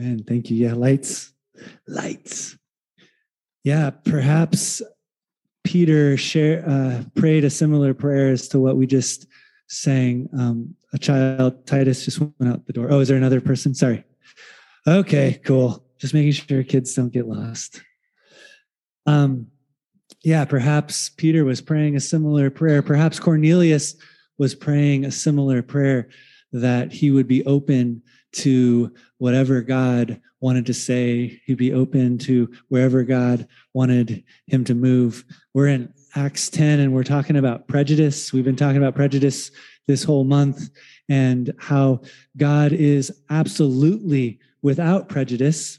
Man, thank you. Yeah, lights, lights. Yeah, perhaps Peter share, uh, prayed a similar prayer as to what we just sang. Um, a child, Titus, just went out the door. Oh, is there another person? Sorry. Okay, cool. Just making sure kids don't get lost. Um, yeah, perhaps Peter was praying a similar prayer. Perhaps Cornelius was praying a similar prayer that he would be open to whatever God wanted to say. He'd be open to wherever God wanted him to move. We're in Acts 10 and we're talking about prejudice. We've been talking about prejudice this whole month and how God is absolutely without prejudice.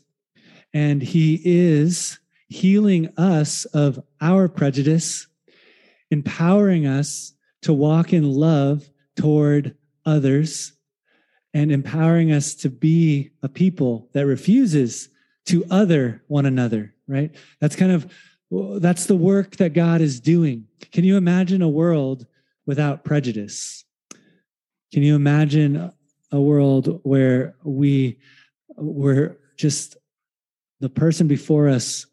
And he is healing us of our prejudice, empowering us to walk in love toward others and empowering us to be a people that refuses to other one another right? That's kind of that's the work that god is doing. Can you imagine a world without prejudice? Can you imagine a world where we were just the person before us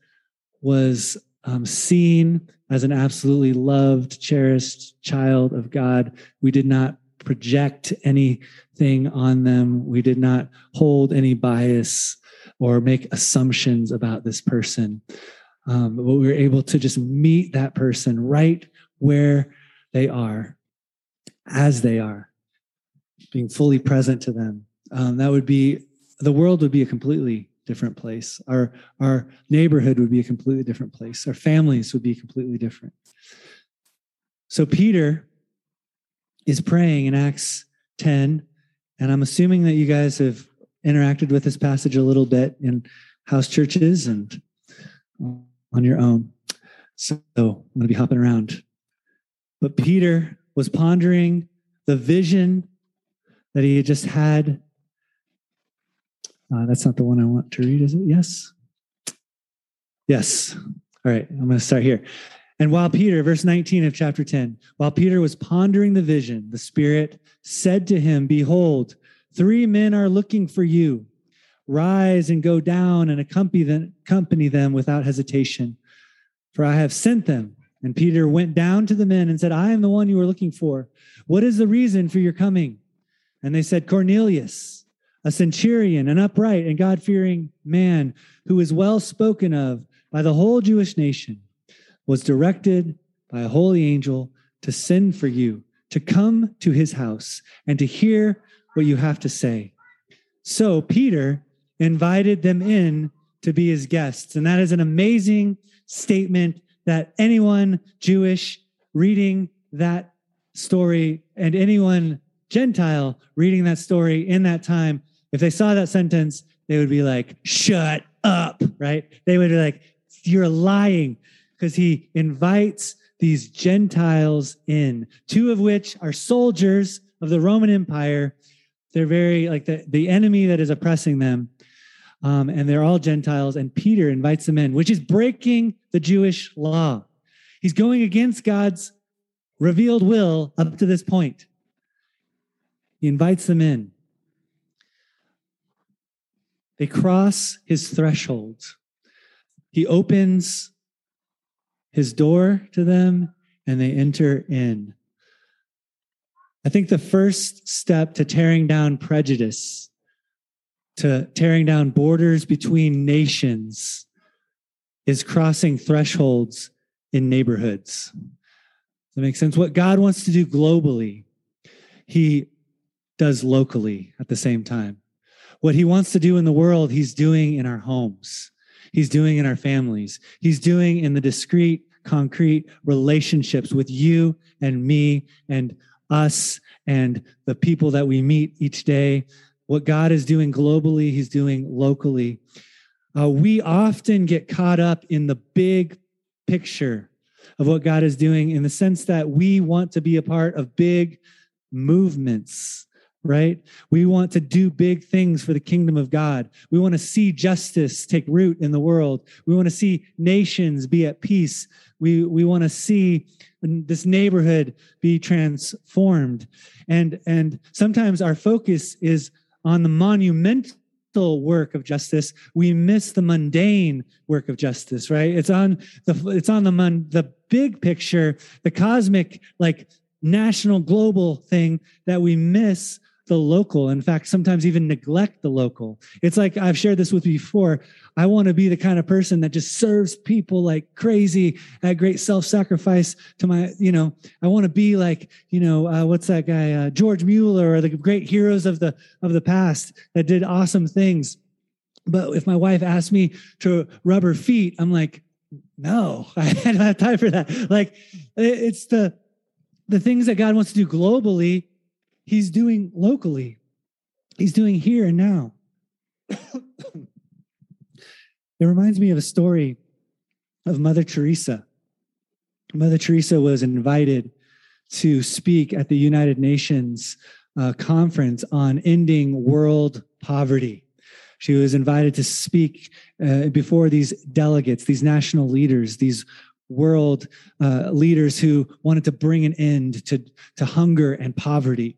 was um, seen as an absolutely loved, cherished child of God. We did not project anything on them. We did not hold any bias or make assumptions about this person. Um, but we were able to just meet that person right where they are, as they are, being fully present to them. Um, that would be the world would be a completely different place. Our our neighborhood would be a completely different place. Our families would be completely different. So Peter is praying in Acts 10. And I'm assuming that you guys have interacted with this passage a little bit in house churches and on your own. So I'm going to be hopping around. But Peter was pondering the vision that he had just had. Uh, that's not the one I want to read, is it? Yes. Yes. All right, I'm going to start here. And while Peter, verse 19 of chapter 10, while Peter was pondering the vision, the Spirit said to him, Behold, three men are looking for you. Rise and go down and accompany them, without hesitation, for I have sent them. And Peter went down to the men and said, I am the one you are looking for. What is the reason for your coming? And they said, Cornelius, a centurion, an upright and God fearing man who is well spoken of by the whole Jewish nation was directed by a holy angel to send for you, to come to his house and to hear what you have to say. So Peter invited them in to be his guests. And that is an amazing statement that anyone Jewish reading that story and anyone Gentile reading that story in that time, if they saw that sentence, they would be like, shut up, right? They would be like, you're lying because he invites these Gentiles in, two of which are soldiers of the Roman Empire. They're very like the, the enemy that is oppressing them. Um, and they're all Gentiles. And Peter invites them in, which is breaking the Jewish law. He's going against God's revealed will up to this point. He invites them in. They cross his threshold. He opens his door to them and they enter in. I think the first step to tearing down prejudice, to tearing down borders between nations, is crossing thresholds in neighborhoods. Does that make sense? What God wants to do globally, He does locally at the same time. What He wants to do in the world, He's doing in our homes. He's doing in our families. He's doing in the discrete, concrete relationships with you and me and us and the people that we meet each day. What God is doing globally, He's doing locally. Uh, we often get caught up in the big picture of what God is doing in the sense that we want to be a part of big movements right? We want to do big things for the kingdom of God. We want to see justice take root in the world. We want to see nations be at peace. We, we want to see this neighborhood be transformed. And, and sometimes our focus is on the monumental work of justice, we miss the mundane work of justice, right? It's on the it's on the mon, the big picture, the cosmic like national global thing that we miss the local. In fact, sometimes even neglect the local. It's like I've shared this with before. I want to be the kind of person that just serves people like crazy at great self-sacrifice to my, you know, I want to be like, you know, uh, what's that guy, uh, George Mueller or the great heroes of the, of the past that did awesome things. But if my wife asked me to rub her feet, I'm like, no, I don't have time for that. Like it's the, the things that God wants to do globally he's doing locally, he's doing here and now. it reminds me of a story of Mother Teresa. Mother Teresa was invited to speak at the United Nations uh, conference on ending world poverty. She was invited to speak uh, before these delegates, these national leaders, these world uh, leaders who wanted to bring an end to, to hunger and poverty.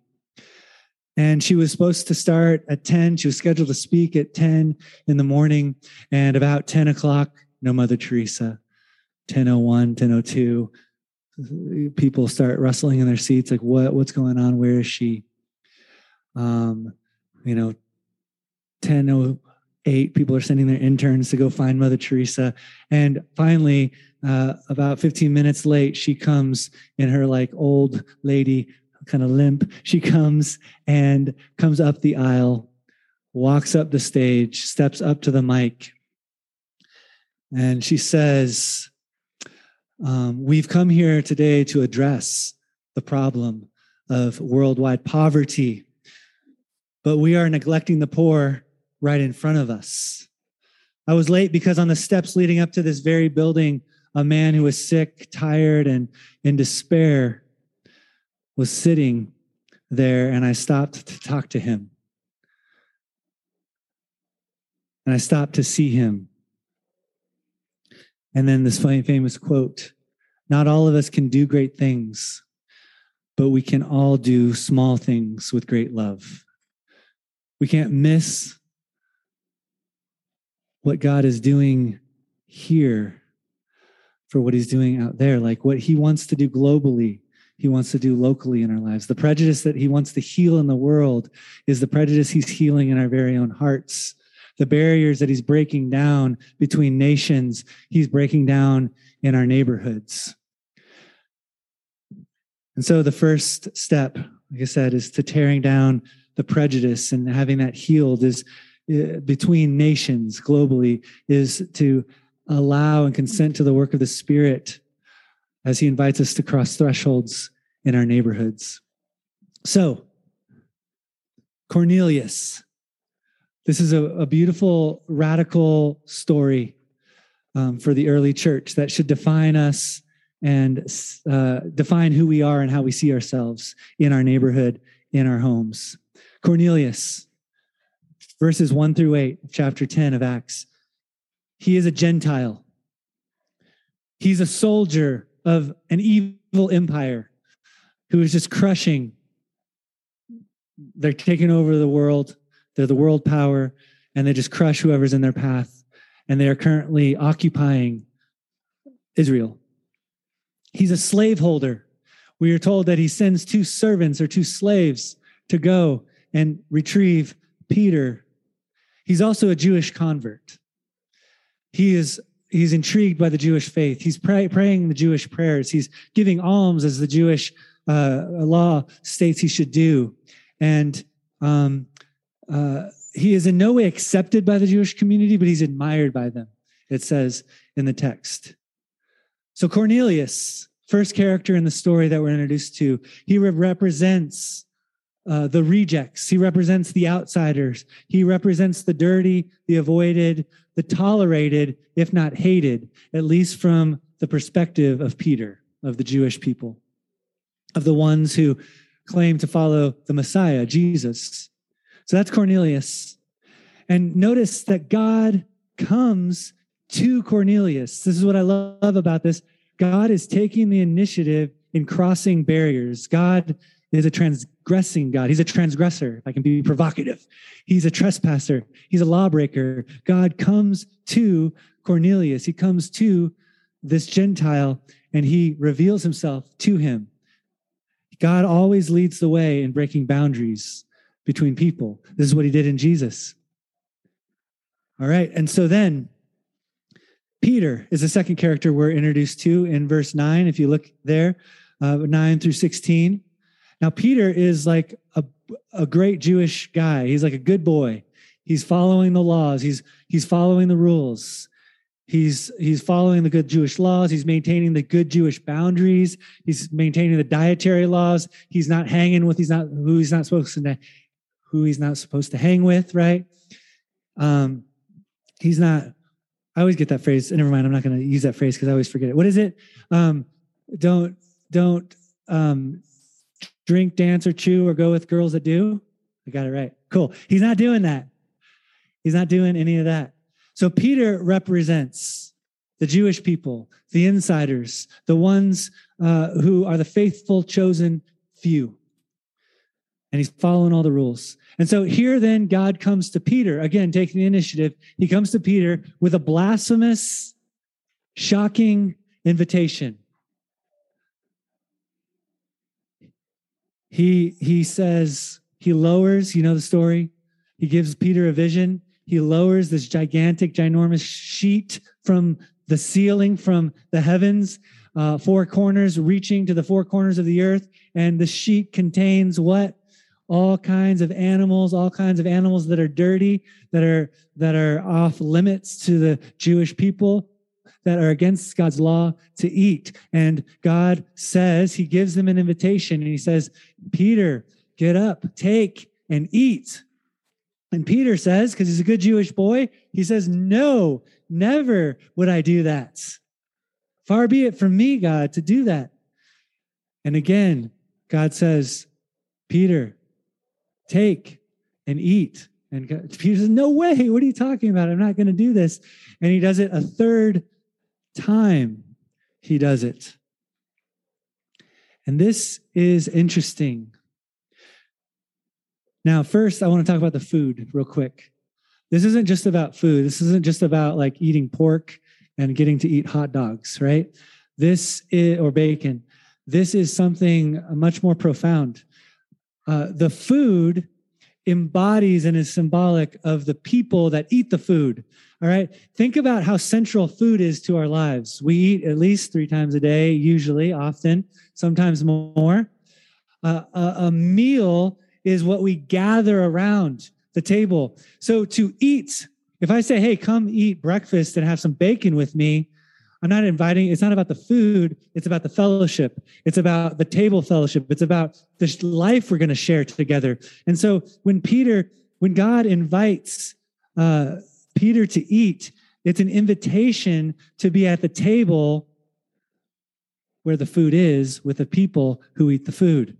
And she was supposed to start at 10. She was scheduled to speak at 10 in the morning. And about 10 o'clock, no Mother Teresa. 1001, 1002. People start rustling in their seats, like, what, what's going on? Where is she? Um, you know, 1008, people are sending their interns to go find Mother Teresa. And finally, uh, about 15 minutes late, she comes in her like old lady kind of limp. She comes and comes up the aisle, walks up the stage, steps up to the mic, and she says, um, We've come here today to address the problem of worldwide poverty, but we are neglecting the poor right in front of us. I was late because on the steps leading up to this very building, a man who was sick, tired, and in despair was sitting there and I stopped to talk to him. And I stopped to see him. And then this famous quote Not all of us can do great things, but we can all do small things with great love. We can't miss what God is doing here for what he's doing out there, like what he wants to do globally he wants to do locally in our lives. The prejudice that he wants to heal in the world is the prejudice he's healing in our very own hearts. The barriers that he's breaking down between nations, he's breaking down in our neighborhoods. And so the first step, like I said, is to tearing down the prejudice and having that healed is uh, between nations globally is to allow and consent to the work of the spirit as he invites us to cross thresholds in our neighborhoods. So, Cornelius. This is a, a beautiful, radical story um, for the early church that should define us and uh, define who we are and how we see ourselves in our neighborhood, in our homes. Cornelius, verses 1 through 8, chapter 10 of Acts. He is a Gentile. He's a soldier of an evil empire who is just crushing. They're taking over the world. They're the world power, and they just crush whoever's in their path. And they are currently occupying Israel. He's a slaveholder. We are told that he sends two servants or two slaves to go and retrieve Peter. He's also a Jewish convert. He is he's intrigued by the Jewish faith. He's pray, praying the Jewish prayers. He's giving alms as the Jewish uh, law states he should do. And um, uh, he is in no way accepted by the Jewish community, but he's admired by them, it says in the text. So Cornelius, first character in the story that we're introduced to, he represents uh, the rejects. He represents the outsiders. He represents the dirty, the avoided, the tolerated, if not hated, at least from the perspective of Peter, of the Jewish people, of the ones who claim to follow the Messiah, Jesus. So that's Cornelius. And notice that God comes to Cornelius. This is what I love about this. God is taking the initiative in crossing barriers. God is a transgressing God. He's a transgressor, I can be provocative. He's a trespasser. He's a lawbreaker. God comes to Cornelius. He comes to this Gentile and he reveals himself to him. God always leads the way in breaking boundaries between people. This is what he did in Jesus. All right. And so then Peter is the second character we're introduced to in verse 9. If you look there, uh, 9 through 16. Now, Peter is like a, a great Jewish guy. He's like a good boy. He's following the laws, he's, he's following the rules. He's, he's following the good Jewish laws. He's maintaining the good Jewish boundaries. He's maintaining the dietary laws. He's not hanging with he's not who he's not supposed to who he's not supposed to hang with, right? Um, he's not I always get that phrase. Never mind. I'm not going to use that phrase because I always forget it. What is it? Um, don't don't um, drink, dance, or chew, or go with girls that do. I got it right. Cool. He's not doing that. He's not doing any of that. So Peter represents the Jewish people, the insiders, the ones uh, who are the faithful, chosen few. And he's following all the rules. And so here then God comes to Peter, again, taking the initiative. He comes to Peter with a blasphemous, shocking invitation. He, he says, he lowers, you know the story. He gives Peter a vision. He lowers this gigantic, ginormous sheet from the ceiling, from the heavens, uh, four corners, reaching to the four corners of the earth. And the sheet contains what? all kinds of animals, all kinds of animals that are dirty, that are that are off limits to the Jewish people, that are against God's law to eat. And God says, He gives them an invitation and He says, Peter, get up, take and eat. And Peter says, because he's a good Jewish boy, he says, No, never would I do that. Far be it from me, God, to do that. And again, God says, Peter, take and eat. And Peter says, No way. What are you talking about? I'm not going to do this. And he does it a third time. He does it. And this is interesting. Now, first, I want to talk about the food real quick. This isn't just about food. This isn't just about like eating pork and getting to eat hot dogs, right? This is, or bacon. This is something much more profound. Uh, the food embodies and is symbolic of the people that eat the food. All right. Think about how central food is to our lives. We eat at least three times a day, usually, often, sometimes more. Uh, a, a meal is what we gather around the table. So to eat, if I say, hey, come eat breakfast and have some bacon with me, I'm not inviting, it's not about the food, it's about the fellowship. It's about the table fellowship. It's about the life we're going to share together. And so when Peter, when God invites uh, Peter to eat, it's an invitation to be at the table where the food is with the people who eat the food.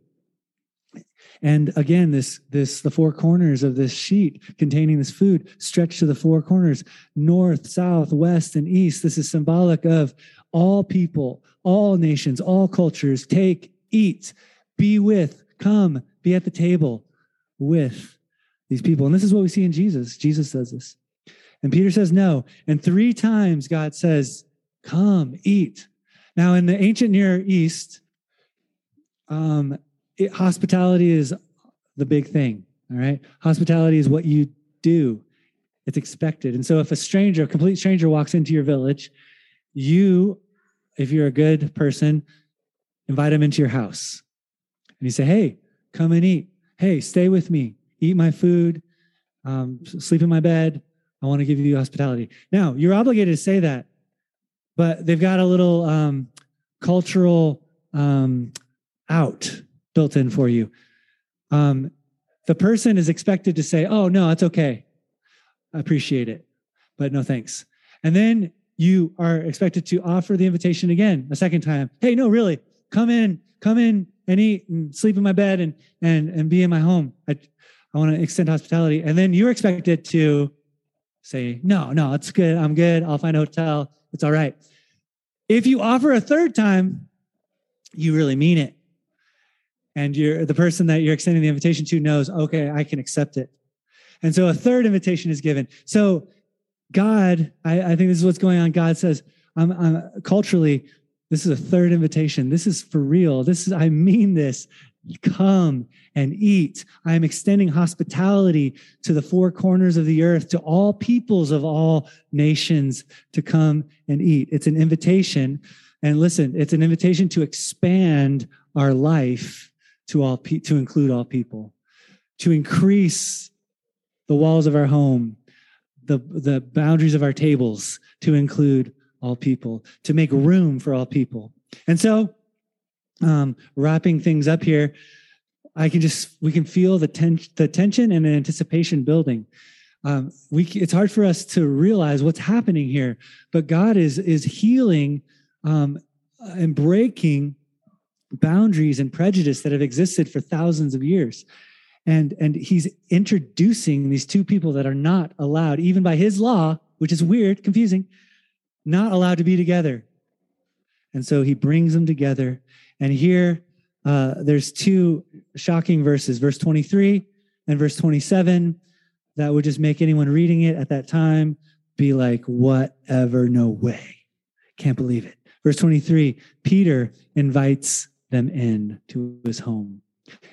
And again, this, this, the four corners of this sheet containing this food stretch to the four corners, north, south, west, and east. This is symbolic of all people, all nations, all cultures. Take, eat, be with, come, be at the table with these people. And this is what we see in Jesus. Jesus does this. And Peter says no. And three times God says, come, eat. Now, in the ancient Near East, um, it, hospitality is the big thing. All right. Hospitality is what you do, it's expected. And so if a stranger, a complete stranger walks into your village, you, if you're a good person, invite him into your house. And you say, hey, come and eat. Hey, stay with me. Eat my food. Um, sleep in my bed. I want to give you hospitality. Now, you're obligated to say that, but they've got a little um, cultural um, out built in for you. Um, the person is expected to say, Oh, no, it's okay. I appreciate it, but no thanks. And then you are expected to offer the invitation again a second time. Hey, no, really, come in, come in and eat and sleep in my bed and and and be in my home. I, I want to extend hospitality. And then you're expected to say, no, no, it's good. I'm good. I'll find a hotel. It's all right. If you offer a third time, you really mean it. And you're the person that you're extending the invitation to knows okay i can accept it. And so a third invitation is given. So god i, I think this is what's going on. God says I'm, I'm culturally this is a third invitation. This is for real. This is i mean this. Come and eat. I am extending hospitality to the four corners of the earth to all peoples of all nations to come and eat. It's an invitation. And listen it's an invitation to expand our life to all pe- to include all people, to increase the walls of our home, the the boundaries of our tables to include all people, to make room for all people. And so, um, wrapping things up here, I can just we can feel the ten- the tension and the anticipation building. Um, we it's hard for us to realize what's happening here, but God is is healing um, and breaking boundaries and prejudice that have existed for thousands of years. And and he's introducing these two people that are not allowed even by his law which is weird confusing not allowed to be together. And so he brings them together. And here uh, there's two shocking verses verse 23 and verse 27 that would just make anyone reading it at that time be like whatever no way. Can't believe it. Verse 23 peter invites them in to his home.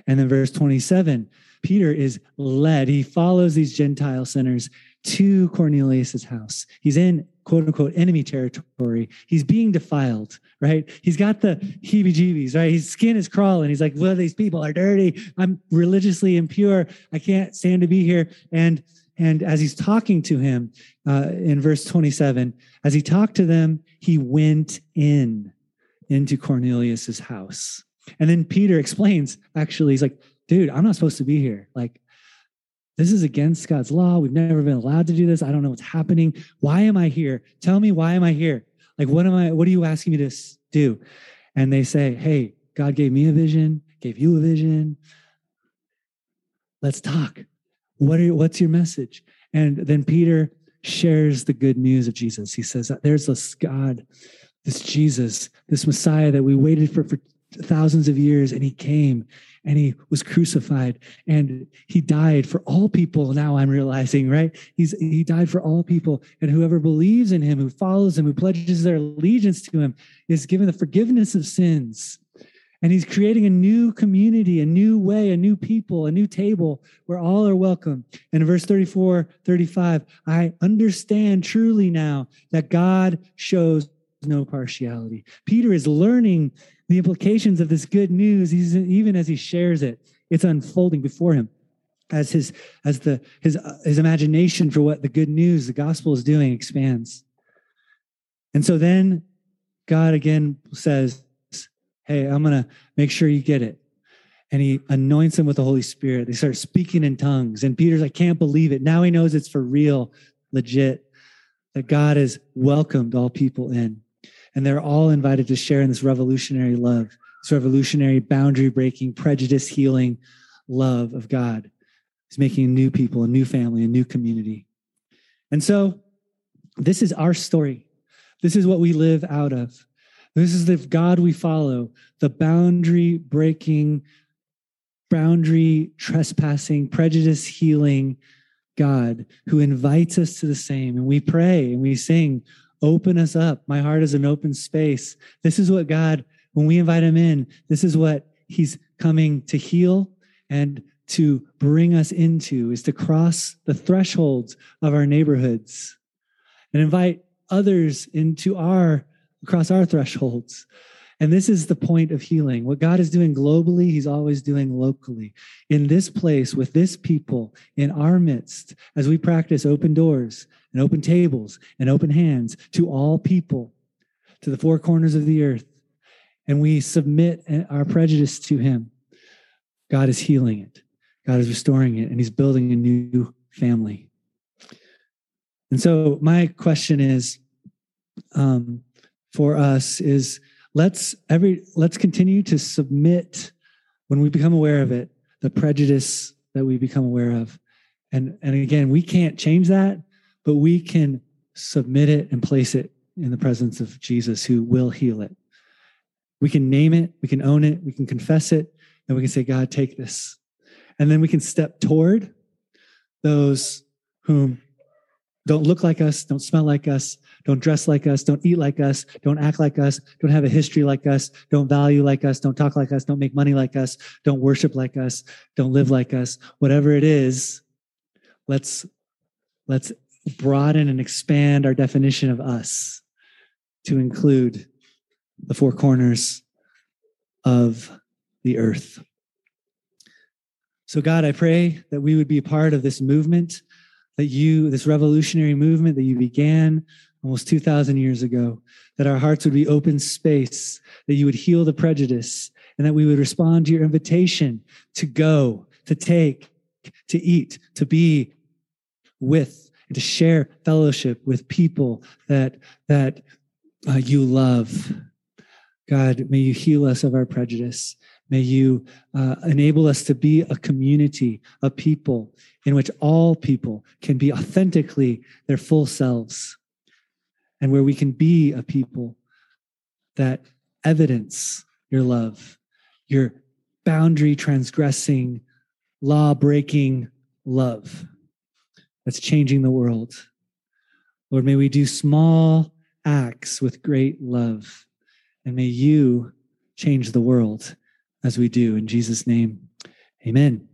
And then verse 27, Peter is led, he follows these Gentile sinners to Cornelius's house. He's in quote unquote enemy territory. He's being defiled, right? He's got the heebie jeebies, right? His skin is crawling. He's like, well, these people are dirty. I'm religiously impure. I can't stand to be here. And and as he's talking to him uh, in verse 27, as he talked to them, he went in into Cornelius's house. And then Peter explains, actually, he's like, dude, I'm not supposed to be here. Like, this is against God's law. We've never been allowed to do this. I don't know what's happening. Why am I here? Tell me why am I here? Like, what am I, what are you asking me to do? And they say, Hey, God gave me a vision, gave you a vision. Let's talk. What are what's your message? And then Peter shares the good news of Jesus. He says, There's this God this Jesus, this Messiah that we waited for for thousands of years, and he came and he was crucified and he died for all people. Now I'm realizing, right? He's he died for all people, and whoever believes in him, who follows him, who pledges their allegiance to him, is given the forgiveness of sins. And he's creating a new community, a new way, a new people, a new table where all are welcome. And in verse 34, 35, I understand truly now that God shows no partiality. Peter is learning the implications of this good news He's, even as he shares it. It's unfolding before him as his as the his his imagination for what the good news the gospel is doing expands. And so then God again says, "Hey, I'm going to make sure you get it." And he anoints him with the Holy Spirit. They start speaking in tongues. And Peter's, I can't believe it. Now he knows it's for real, legit, that God has welcomed all people in. And they're all invited to share in this revolutionary love, this revolutionary boundary breaking, prejudice healing love of God. He's making new people, a new family, a new community. And so this is our story. This is what we live out of. This is the God we follow, the boundary breaking, boundary trespassing, prejudice healing God who invites us to the same. And we pray and we sing, open us up. My heart is an open space. This is what God, when we invite him in, this is what he's coming to heal and to bring us into is to cross the thresholds of our neighborhoods and invite others into our across our thresholds and this is the point of healing. What God is doing globally, He's always doing locally. In this place, with this people, in our midst, as we practice open doors and open tables and open hands to all people, to the four corners of the earth, and we submit our prejudice to Him, God is healing it. God is restoring it, and He's building a new family. And so, my question is um, for us is let's every let's continue to submit when we become aware of it the prejudice that we become aware of and and again we can't change that but we can submit it and place it in the presence of jesus who will heal it we can name it we can own it we can confess it then we can say, God, take this. And then we can step toward those whom don't look like us, don't smell like us, don't dress like us, don't eat like us, don't act like us, don't have a history like us, don't value like us, don't talk like us, don't make money like us, don't worship like us, don't live like us. Whatever it is, let's let's broaden and expand our definition of us to include the four corners of the earth. So, God, I pray that we would be part of this movement that you, this revolutionary movement that you began almost 2,000 years ago, that our hearts would be open space, that you would heal the prejudice, and that we would respond to your invitation to go, to take, to eat, to be with, and to share fellowship with people that, that uh, you love. God, may you heal us of our prejudice. May you uh, enable us to be a community, a people in which all people can be authentically their full selves, and where we can be a people that evidence your love, your boundary transgressing, law breaking love that's changing the world. Lord, may we do small acts with great love, and may you change the world as we do. In Jesus' name, amen.